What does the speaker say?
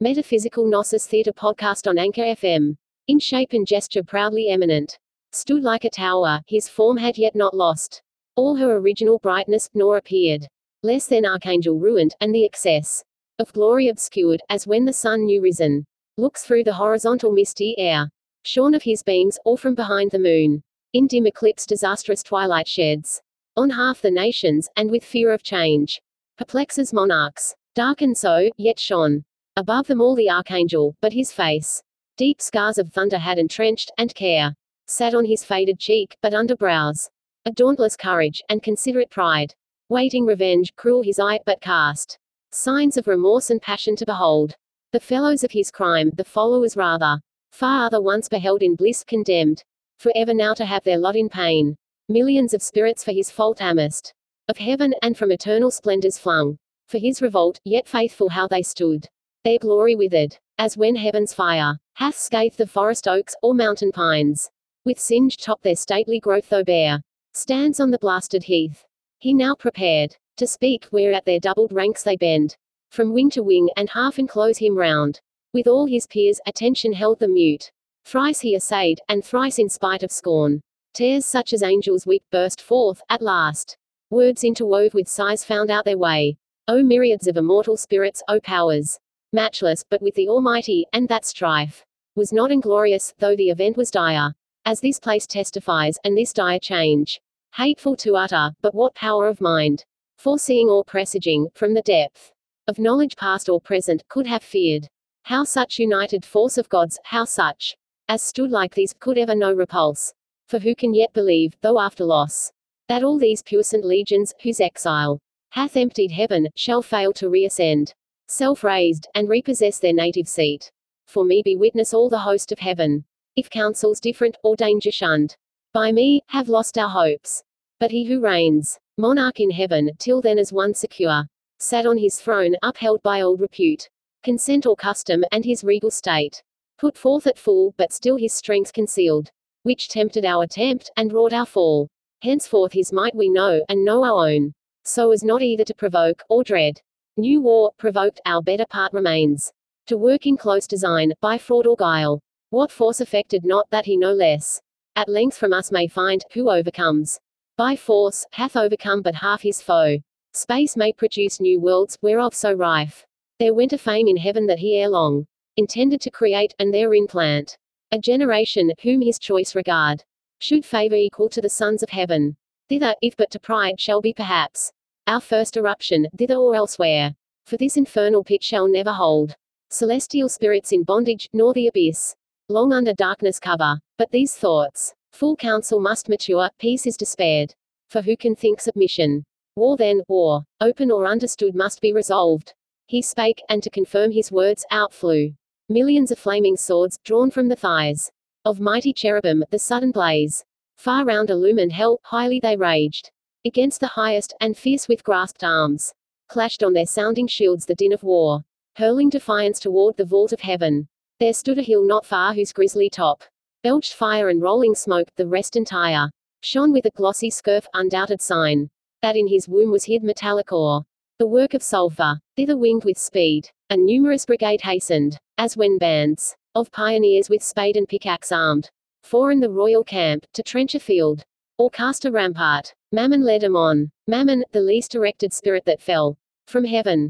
Metaphysical Gnosis Theatre podcast on Anchor FM. In shape and gesture proudly eminent. Stood like a tower, his form had yet not lost all her original brightness, nor appeared less than archangel ruined, and the excess of glory obscured, as when the sun new risen looks through the horizontal misty air, shorn of his beams, or from behind the moon. In dim eclipse disastrous twilight sheds on half the nations, and with fear of change perplexes monarchs. Darkened so, yet shone above them all the archangel, but his face deep scars of thunder had entrenched, and care sat on his faded cheek, but under brows a dauntless courage, and considerate pride. Waiting revenge, cruel his eye, but cast signs of remorse and passion to behold. The fellows of his crime, the followers rather, far other once beheld in bliss, condemned, for ever now to have their lot in pain. Millions of spirits for his fault amidst of heaven, and from eternal splendors flung. For his revolt, yet faithful how they stood. Their glory withered, as when heaven's fire hath scathed the forest oaks, or mountain pines. With singed top their stately growth though bare, stands on the blasted heath. He now prepared to speak, where at their doubled ranks they bend, from wing to wing, and half enclose him round. With all his peers, attention held them mute. Thrice he essayed, and thrice in spite of scorn. Tears such as angels weep burst forth, at last. Words interwove with sighs found out their way. O myriads of immortal spirits, O powers! Matchless, but with the Almighty, and that strife was not inglorious, though the event was dire. As this place testifies, and this dire change. Hateful to utter, but what power of mind! Foreseeing or presaging, from the depth of knowledge past or present, could have feared. How such united force of gods, how such as stood like these, could ever know repulse. For who can yet believe, though after loss, that all these puissant legions, whose exile hath emptied heaven, shall fail to reascend, self-raised, and repossess their native seat? For me be witness all the host of heaven, if counsels different, or danger shunned by me, have lost our hopes. But he who reigns, monarch in heaven, till then as one secure, sat on his throne, upheld by old repute, consent or custom, and his regal state, put forth at full, but still his strength concealed, which tempted our attempt, and wrought our fall. Henceforth his might we know, and know our own, so as not either to provoke, or dread. New war, provoked, our better part remains. To work in close design, by fraud or guile. What force affected not, that he no less at length from us may find, who overcomes by force, hath overcome but half his foe. Space may produce new worlds, whereof so rife. There went a fame in heaven that he ere long intended to create, and therein plant a generation, whom his choice regard should favor equal to the sons of heaven. Thither, if but to pride, shall be perhaps our first eruption, thither or elsewhere. For this infernal pit shall never hold celestial spirits in bondage, nor the abyss long under darkness cover. But these thoughts Full counsel must mature, peace is despaired. For who can think submission? War then, war, open or understood must be resolved. He spake, and to confirm his words, out flew millions of flaming swords, drawn from the thighs of mighty cherubim, the sudden blaze. Far round illumined hell, highly they raged. Against the highest, and fierce with grasped arms. Clashed on their sounding shields the din of war. Hurling defiance toward the vault of heaven. There stood a hill not far whose grisly top belched fire and rolling smoke, the rest entire shone with a glossy scurf, undoubted sign that in his womb was hid metallic ore. The work of sulfur, thither winged with speed, a numerous brigade hastened, as when bands of pioneers with spade and pickaxe armed, for in the royal camp, to trench a field, or cast a rampart. Mammon led him on. Mammon, the least erected spirit that fell from heaven,